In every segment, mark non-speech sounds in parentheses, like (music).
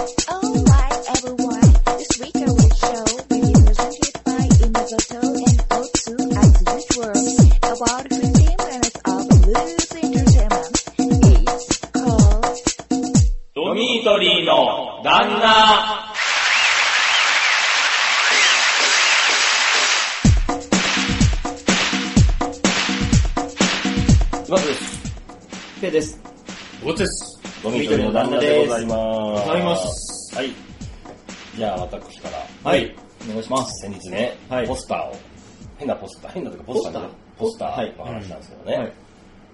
Oh. はい。お願いします。先日ね、はいポスターを、変なポスター、変なというかポスターねポスタはいーの話なんですけどね、はい。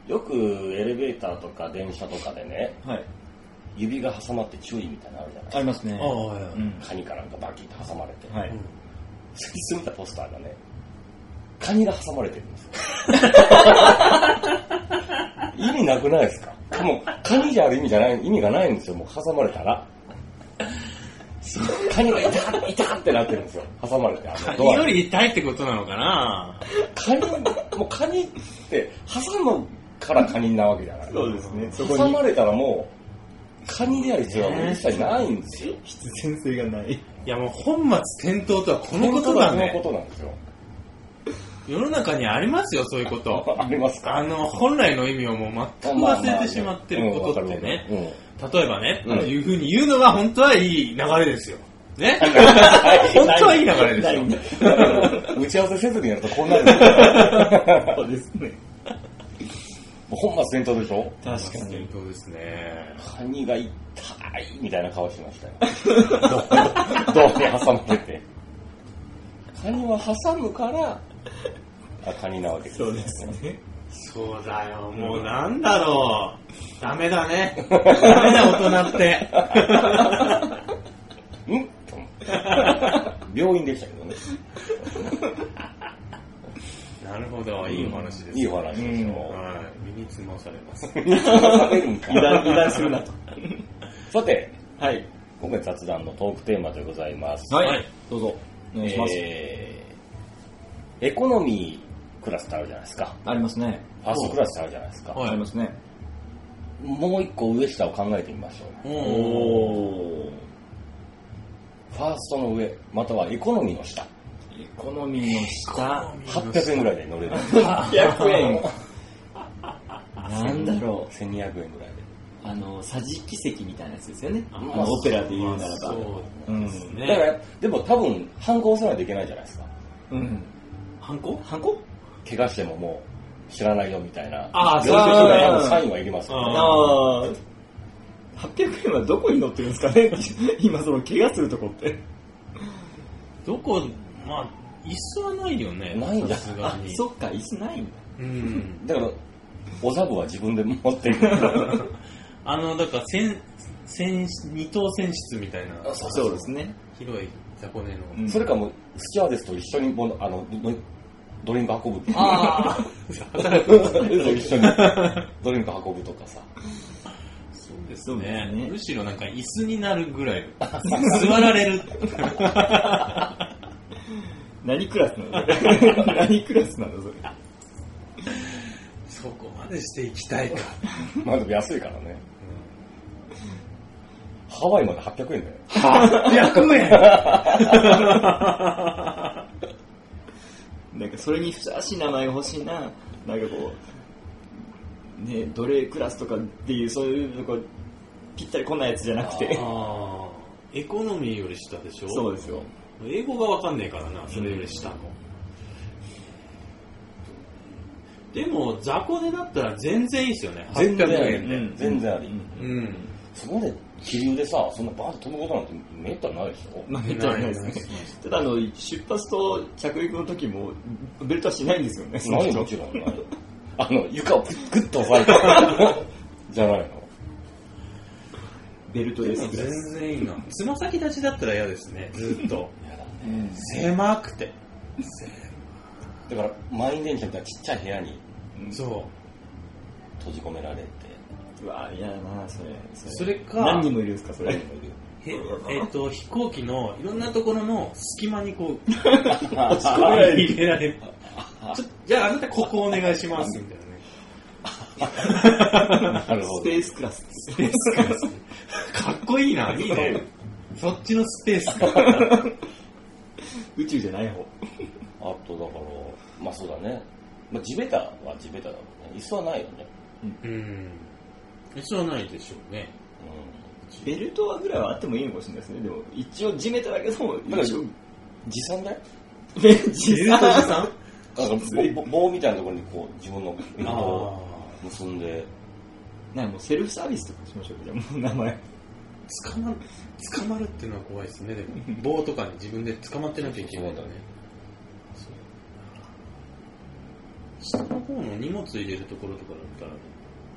よくエレベーターとか電車とかでね、はい。指が挟まって注意みたいなのあるじゃないありますね。ああ、はいはい。うん。カニかなんかバキッと挟まれて。はい。先日見たポスターがね、カニが挟まれてるんですよ。(laughs) 意味なくないですか？もう、カニじゃある意味じゃない、意味がないんですよ、もう挟まれたら。カニが痛っ痛っってなってるんですよ、挟まれて。あのカニドアにより痛いってことなのかな？カニ、もうカニって挟むからカニなわけじゃない。そうですね。そこに挟まれたらもう、カニである必要はもう一切ないんですよ。必然性がない。いやもう本末転倒とはこのことだねこのこ。となんですよ。世の中にありますよ、そういうこと。(laughs) ありますか？あの、本来の意味をもう全く忘れてしまってることってね。例えばね、うんいうふうに言うのが本当はいい流れですよ。ね？(laughs) 本当はいい流れですよ。うん (laughs) 打ち合わせせずにやるとこうなるそうですね。もう本末転倒でしょ？確かに。そうですね。カニが痛いみたいな顔してましたよ。どうに挟まれて。カニは挟むから、あカニなわけですよそうですね。そうだよ、もうなんだろう。ダメだね。ダメだ、大人って。(laughs) ん？と思って病院でしたけどね。なるほど、いいお話です。いいお話ですよ。はい、身につまされます。食べるんか油断、(laughs) 油断するなと。さて、はい。今回雑談のトークテーマでございます。はい。はいどうぞ。お願いします。えーエコノミークラスってあるじゃないですか。ありますね。ファーストクラスってあるじゃないですか。はいありますね。もう一個上下を考えてみましょう。お。ファーストの上、またはエコノミーの下。エコノミーの下。800円ぐらいで乗れる。800円。なんだろう。1200円ぐらいで。あの、桟敷席みたいなやつですよね。あまあの、オペラで言うならば。そううん。ね。だから、でも多分、反抗さないといけないじゃないですか。うん。ハンコ？ハンコ？怪我してももう知らないよみたいな。あー領収書が多そう分サインはいりますよね。ああ。800円はどこに乗ってるんですかね？(laughs) 今その怪我するとこって。どこ、まあ、椅子はないよね。ないんだあ。そっか、椅子ないんだ。うん。だから、お座布は自分で持っていく。(laughs) あの、だから、戦、戦、二等戦室みたいな、そうですね。広い雑魚寝の。うんそれかもう、スチュワーデスと一緒にものあのドドリンク運ぶ。あ (laughs) 一緒にドリンク運ぶとかさ。そうですねですねむしろなんか椅子になるぐらい。座られる。(laughs) 何クラスなの？(laughs) 何クラスなのそれ？そこまでしていきたいか。まあでも安いからね。ハワイまで800円だよ。800円？なんかそれにふさわしい名前が欲しいな。なんかこう、ね、奴隷クラスとかっていう、そういうのこうぴったりこんなやつじゃなくて。あーエコノミーより下でしょ？そうですよ。英語がわかんねえからな、それより下の。でも、雑魚寝だったら全然いいですよね。全然あ800り。うん全然あり。うん。そこまで気流でさ、そんなバーッと飛ぶことなんてめったにないでしょ？まあ、めったにないですね。ただ、あの、出発と着陸の時も、ベルトはしないんですよね。ないもちろんない。あの、床をグッと押さえて。じゃないの？ベルトです。全然いいな。つま先立ちだったら嫌ですね、ずっと。やだうん狭くて。だから、満員電車みたいなちっちゃい部屋にそ閉じ込められて、うわ嫌だなそれ。それか何人もいるんですか、それ。う。へえっ、と、飛行機のいろんなところの隙間にこう、(laughs) 入れられる。ちょじゃあ、あなたここお願いします、みたいなね。なるほどスペ。ースクラス。スペースクラス。かっこいいな、いいね。そっちのスペースか。宇宙じゃない方。あとだから、まあそうだね。まあ地べたは地べただろうね。椅子はないよね。うん。一応ないでしょうね。ベルトはぐらいはあってもいいのかもしれないですね。でも、一応地面だけども、だから一応、持参だよ。(laughs) ベルト持参？なんか棒棒みたいなところにこう自分のベルトをあ結んで、なんかもうセルフサービスとかしましょうか、じゃあもう名前。あ。捕まる、捕まるっていうのは怖いですね、でも。棒とかに自分で捕まってなきゃいけないんだね。下の方の荷物入れるところとかだったら、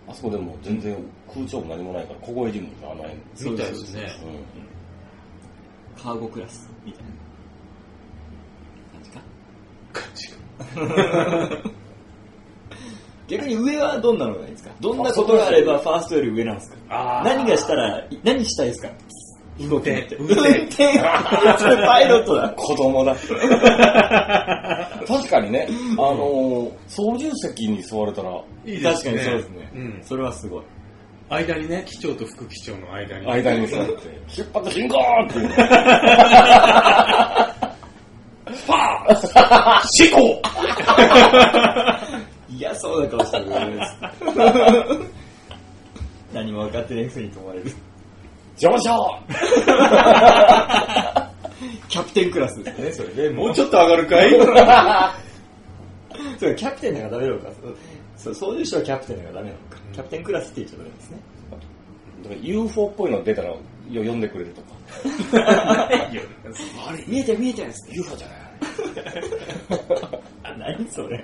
あそこでも全然空調も何もないから凍えるもんがあの辺。みたいですね。うカーゴクラスみたいな感じか。感じが。逆に上はどんなのがいいですか？どんなことがあればファーストより上なんですか？何がしたら、何したいですか？運転。運転 (laughs) それパイロットだん。。子供だ。確かにね、あのー操縦席に座れたら、いい確かにそうですね。うん。それはすごい。間にね、機長と副機長の間に。間に座って、(laughs) 出発進行っていう。(laughs) 事故嫌そうな顔してる上です。何も分かってないくせに止まれる。上昇 (laughs) キャプテンクラスですね、それね。もうちょっと上がるかい？(laughs) そうキャプテンなんかダメなのか。そう、そういう人はキャプテンなんかダメなのか。キャプテンクラスって言っちゃダメですね。だから UFO っぽいの出たらよ呼んでくれるとか。(laughs) あれ？見えてる見えてる。UFO じゃないあ、何それ？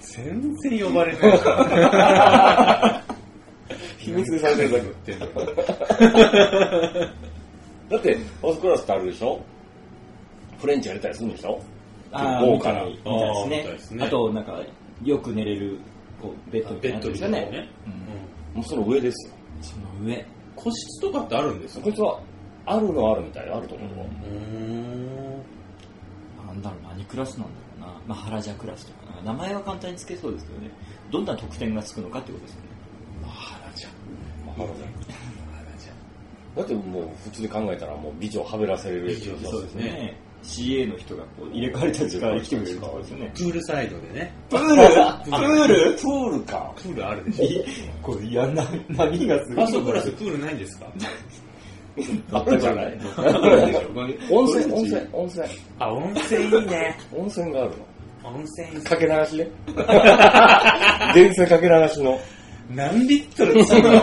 全然呼ばれない。秘密にされてるだけ。だって、ファーストクラスってあるでしょ？フレンチやれたりするんでしょ？あ豪華なみたいですねあと、なんか、よく寝れる、こう、ベッドみたいなベッドみたいなのね。もうその上ですよ。その上。個室とかってあるんですか？こいつは、あるのはあるみたい。あると思う。うーん。なんだろう、何クラスなんだろうな。まあ、ハラジャクラスとかな。名前は簡単につけそうですけどね。どんな得点がつくのかってことですよね。まあ、あるねマハラジャ。だってもう普通に考えたらもう美女をはべらせれる美女そうですね。CA の人がこう入れ替わり立ちから来てくれるからですよね。プールサイドでね。プール？プール？プールか。プールあるでしょ。いこれ、いや、な波がすごい。ファーストクラスプールないんですか？あるんじゃない温泉、温泉、温泉。あ、温泉いいね。温泉があるの。温泉いいかけ流しね。(laughs) 電線かけ流しの。何リットル積むの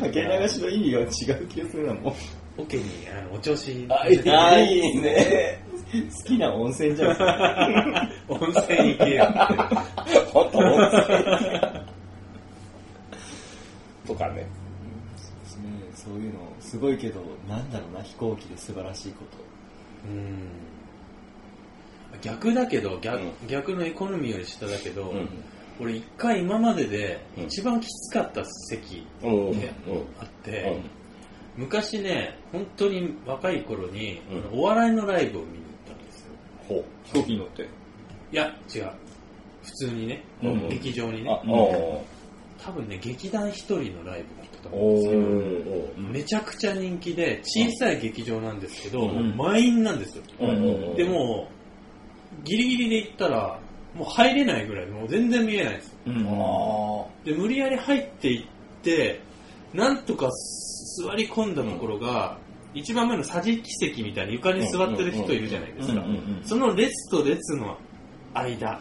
かけ流しの意味が違う気がするな、もう。オケにあのお調子あ、いいあーいいね。好きな温泉じゃん。(laughs) 温泉行けよ本当温泉。とかね。そういうの、すごいけど、なんだろうな、飛行機で素晴らしいこと。うん逆だけど逆,、うん。逆のエコノミーより下だけど、うん。俺一回今まででうん。一番きつかった席うん。うん。ねあって、昔ね本当に若い頃に、お笑いのライブを見に行ったんですよ。ほ飛行機に乗って。いや違う。普通にね、うん。劇場にう。ね多分ね劇団一人のライブだったとー思うんですよ。おーめちゃくちゃ人気で小さい劇場なんですけど、満員なんですよ、でもギリギリで行ったらもう入れないぐらいもう全然見えないんです。ようん。あで無理やり入っていってなんとか座り込んだところが、一番前の桟敷席みたいに床に座ってる人いるじゃないですか。うんうんうんその列と列の間。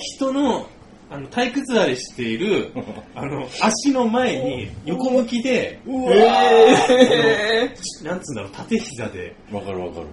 人のあの体育座りしている (laughs) あの足の前に横向きでうわ。えなんつうんだろう縦膝で。わかるわかる。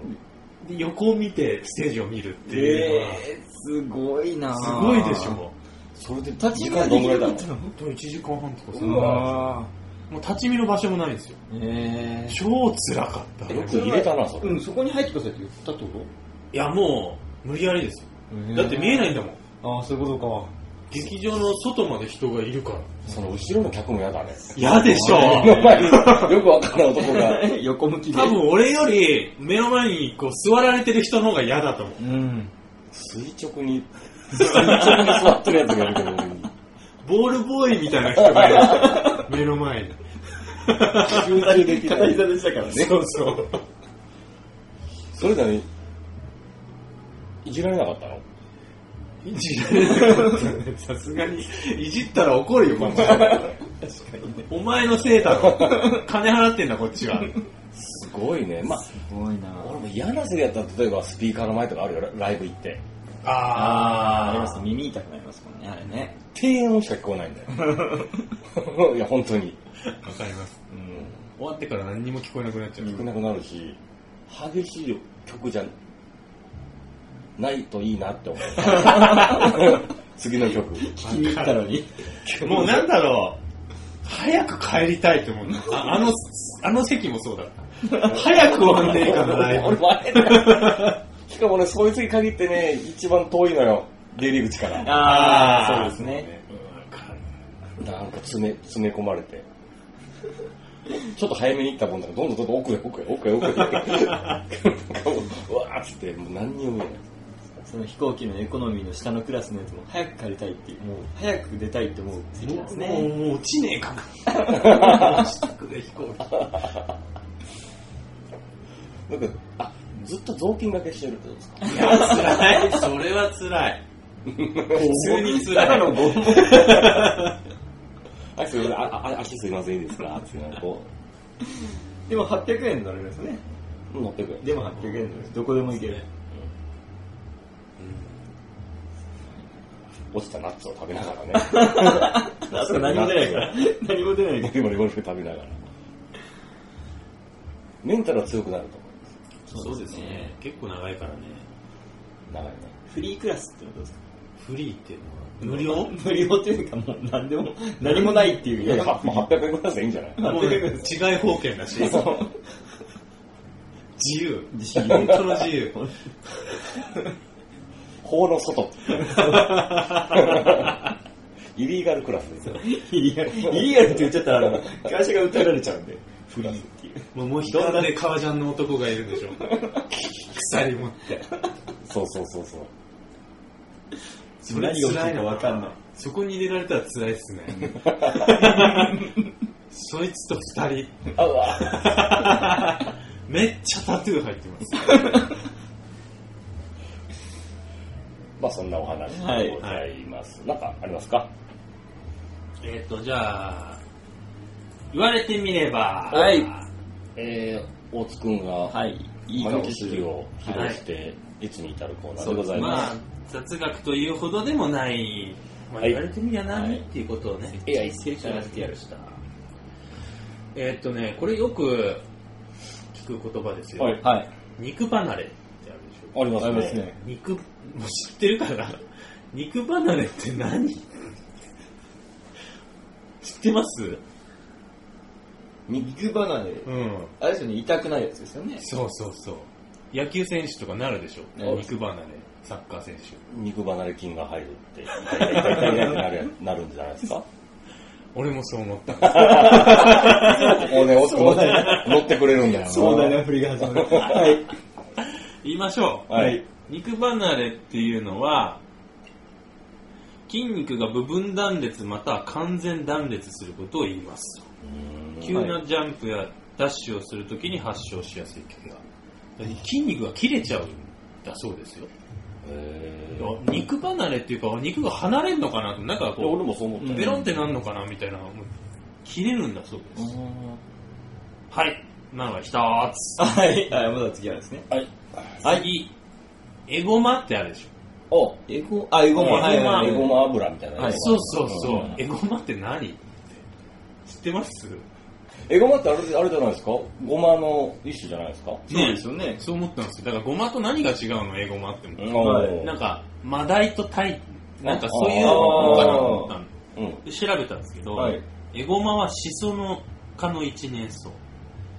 で横を見てステージを見るってー、いうのは、えー、すごいなすごいでしょ。それで立ち時見ができ間どんぐらいだのなかったの？本当に1時間半とかそもう立ち見の場所もないんですよ。えー、超辛かった。よく入れたな、それ。うん、そこに入ってくださいって言ったってこ？いやもう無理やりですよ。とだって見えないんだもん。ああ、そういうことか。劇場の外まで人がいるからその後ろの客も嫌だね。嫌でしょ目の前によくわかんない男が。横向きで。多分俺より目の前にこう座られてる人の方が嫌だと思ううん。垂直に普通に座ってるやつがいるけど、ボールボーイみたいな人がいる。目の前に。集中できない。片膝でしたからね。そうそう。それなのに、いじられなかったの？いじられなかったね。さすがに、いじったら怒るよ、こっちお前のせいだろ。金払ってんだ、こっちは。すごいね。まあ、すごいな俺も嫌なせいやったら、例えばスピーカーの前とかあるよ、ライブ行って。あー、ありあます。耳痛くなりますもんね、あれね。低音しか聞こえないんだよ。(laughs) いや、本当に。ー。わかります。うん。終わってから何にも聞こえなくなっちゃう。聞こえなくなるし、激しい曲じゃないといいなって思う。(laughs) 次の曲。聞きに行ったのに。もうなんだろう。早く帰りたいと思うああの、あの席もそうだった。早く終わんねえかな、ライブ。しかもね、そいつに限ってね、一番遠いのよ。出入り口から。あー、あーそうですね。なんか詰め、詰め込まれて。ちょっと早めに行ったもんだから、どんどんどんどん奥へ奥へ奥へ奥へ。(laughs) うわーっつって、もう何にも見えない。その飛行機のエコノミーの下のクラスのやつも早く帰りたいっていう、もう早く出たいって思う席なんですもう、ね。もう落ちねえかな。落ちたくね飛行機。なんか、あ、ずっと雑巾がけしてるってことですか？いや、辛い。それは辛い。普通に辛い。ただの拷問あ、すいません、あ、あ足すいませんいいですか？(laughs) っていうのこでも800円になるんですね。う、乗ってくる。でも800円です。どこでも行ける。落ちたナッツを食べながらね。(laughs) あと何も出ないから。(laughs) 何も出ないから。ゴリゴリゴリ食べながら。メンタルは強くなると思そうですね。結構長いからね。う。長いね。フリークラスってことですか？フリーっていうのは、無料？無料っていうかもう何でも、何もないっていう。いや、まあ、800円ぐらいでいいんじゃない？もう違い保険だし。自由。自由本当の自由。(laughs) 法の外。イリーガルクラスですよ。イリガル、イリガルって言っちゃったら、会社が訴えられちゃうんで、フリーっていう。もう、もう一人で革ジャンの男がいるんでしょ。鎖持って。そうそうそうそう。それ何が起きる辛いのか分かんない。そこに入れられたら辛いっすね。そいつと二人。あうわ (laughs) めっちゃタトゥー入ってます。まあそんなお話はいでございます。なんかありますか？えっと、じゃあ、言われてみれば、はいえー、大津くんが、はい。いいマニ顔する。知識を披露して、いつに至るコーナーでございまあます。、雑学というほどでもない、まあ、はい言われてみりゃ何、っていうことをね、いや、正解らせてやるした。えーっとね、これよく聞く言葉ですよ。はいはい。肉離れってあるでしょ。ありますありますね。ね。肉、もう知ってるから、肉離れって何？知ってます？肉離れ。うん。あれですよね、痛くないやつですよね。そうそうそう。野球選手とかなるでしょ？肉離れ、サッカー選手。肉離れ菌が入るって、痛い痛い痛い痛いってなるなるんじゃないですか俺もそう思った。ここね、そうだよ乗ってくれるんだよな。そうだね、振りが始まる。はい。言いましょう。はい。肉離れっていうのは、筋肉が部分断裂または完全断裂することを言いますと。急なジャンプやダッシュをするときに発症しやすい怪我。筋肉が切れちゃうんだそうですよ。肉離れっていうか、肉が離れんのかなと、なんかーいや俺こもそう思ったう、ベロンってなんのかなみたいな、切れるんだそうです。はい。なのが一つ。はい。はい、まだ次はですね。はい。次、エゴマってあるでしょ。おエゴ、あ、エゴマ、はい、はい。エゴマ油みたいな。はいそうそうそう。んエゴマって何？って知ってます？エゴマってあれあれじゃないですか？ゴマの一種じゃないですか？そうですよね。そう思ったんですよ。だからゴマと何が違うの？エゴマってなんか、マダイとタイ、なんかそういうのかなと思ったのうん。で調べたんですけど、はいエゴマはシソの科の一年草。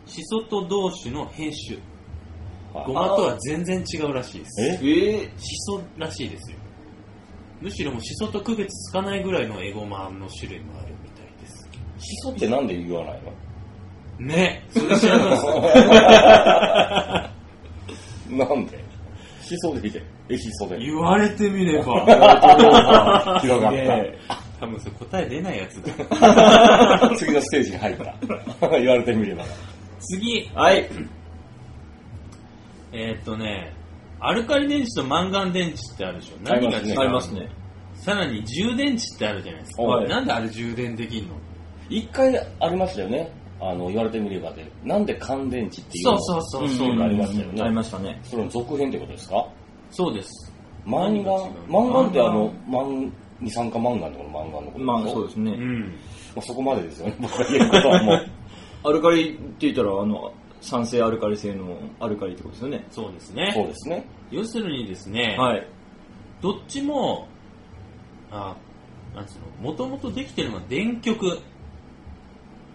シソと同種の変種。ゴマとは全然違うらしいです。え？え？シソらしいですよ。むしろもうシソと区別つかないぐらいのエゴマの種類もあるみたいです。シソってなんで言わないの？ねそれ知らないですなんで？シソでいいじゃん。エキストで。言われてみれば。(laughs) 広がっで多分それ答え出ないやつ。(laughs) 次のステージに入った。(laughs) 言われてみれば。次、はい。えーっとね、アルカリ電池とマンガン電池ってあるでしょ何が違うありますねありますね。さらに充電池ってあるじゃないですか。はいなんであれ充電できんの？一回ありましたよね。あの、言われてみればで。なんで乾電池っていうのそうそうそうそうありましたよねありましたね。それの続編ってことですか？そうです。マンガン何が違う、マンガンってあの、マン、二酸化マンガンってこのマンガンのことまあそうですね。うん。まあそこまでですよね。僕が言えることはもう。(laughs) アルカリって言ったら、あの、酸性アルカリ性のアルカリってことですよね。そうですね。そうですね。要するにですね、はい。どっちも、あ、なんつうの、もともとできてるのは電極。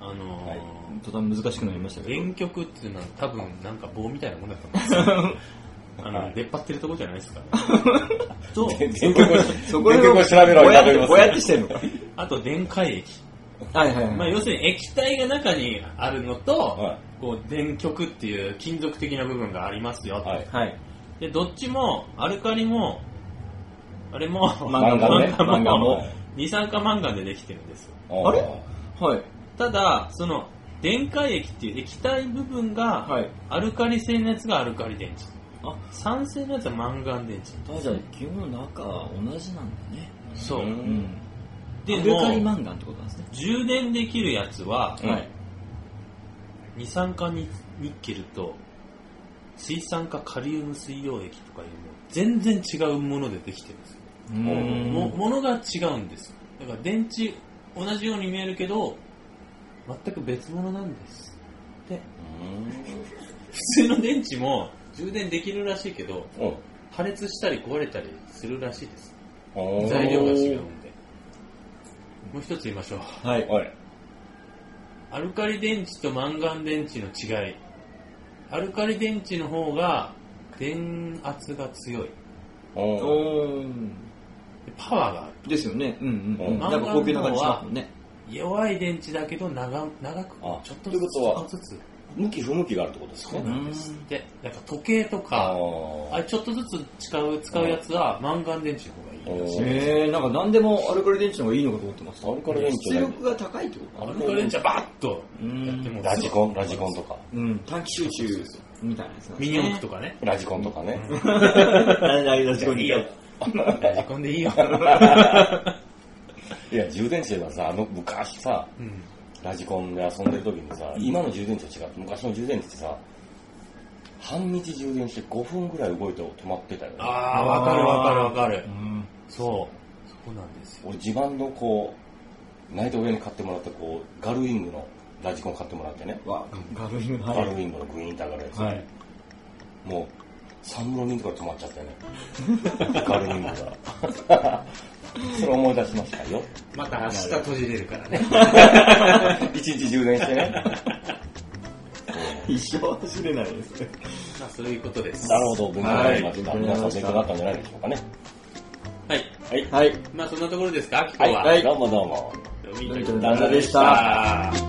あのーはい途端難しくなりましたけど。電極っていうのは多分なんか棒みたいなもんだと思うんですよ。(laughs) あの、はい出っ張ってるとこじゃないですか、ね。と、電極を、そこ電極を調べろぼやって、よぼやってしてるのか。あと電解液。はいはいはい。まあ要するに液体が中にあるのと、はこう電極っていう金属的な部分がありますよ。はい。はい。で、どっちも、アルカリも、あれも、マンガンね。マンガンもマンガンも。二酸化マンガンでできてるんですよ。あれ？はい。ただ、その、電解液っていう液体部分が、はい。アルカリ性のやつがアルカリ電池。あ、酸性のやつはマンガン電池。あじゃあ基本中は同じなんだね。そう。うんうん。でアルカリもマンガンってことなんですね。充電できるやつは、うんはい。二酸化ニニッケルと水酸化カリウム水溶液とかいうも全然違うものでできてるんですよ。うもものが違うんですよ。だから電池同じように見えるけど、全く別物なんです。で、普通の電池も充電できるらしいけど、うん。破裂したり壊れたりするらしいです。うん。材料が違うんで。もう一つ言いましょう。はい。はい。アルカリ電池とマンガン電池の違い。アルカリ電池の方が電圧が強い。うん。おパワーがある。ですよね。うんうん。うんなんか高級な感じしますもんね。弱い電池だけど長長くあちょっとずつということは向き不向きがあるってことですね。なんです。ってなんか時計とあかあー。れちょっとずつ使う使うやつはマンガン電池の方がいい。らしいうんへえ、なんか何でもアルカリ電池の方がいいのかと思ってました。アルカリ電池出力が高いってことか。アルカリ電池はバッとうんやってもラジコン、ラジコンとか。うん、短期集中みたいなやつミですね。ニ四駆とかね。ラジコンとかね。ラジコンいいよ。ラジコンでいいよ。(laughs) いや、充電池はさ、あの昔さ、うんラジコンで遊んでる時にさ、今の充電池と違って、昔の充電池ってさ、半日充電して5分ぐらい動いて止まってたよね。ああわかるわかるわかるうんそうそうなんですよ俺自慢のこう、ナイトウェイに買ってもらったこう、ガルウィングのラジコン買ってもらってね。わ、ガルウィングのガルウィングのグイーンって上がるやつ。はい。もう、3分の2とかで止まっちゃってね。(laughs) ガルウィングが。それ思い出しましたよ。また明日閉じれるからね (laughs) 一日充電してね。(laughs) 一生走れないですね。まあそういうことですなるほど、勉強になりました。はい皆さん勉強になったんじゃないでしょうかね。はいはい。はい。まあそんなところですか？今日はい、は、はい、どうもどうも。ミートミート旦那でしたた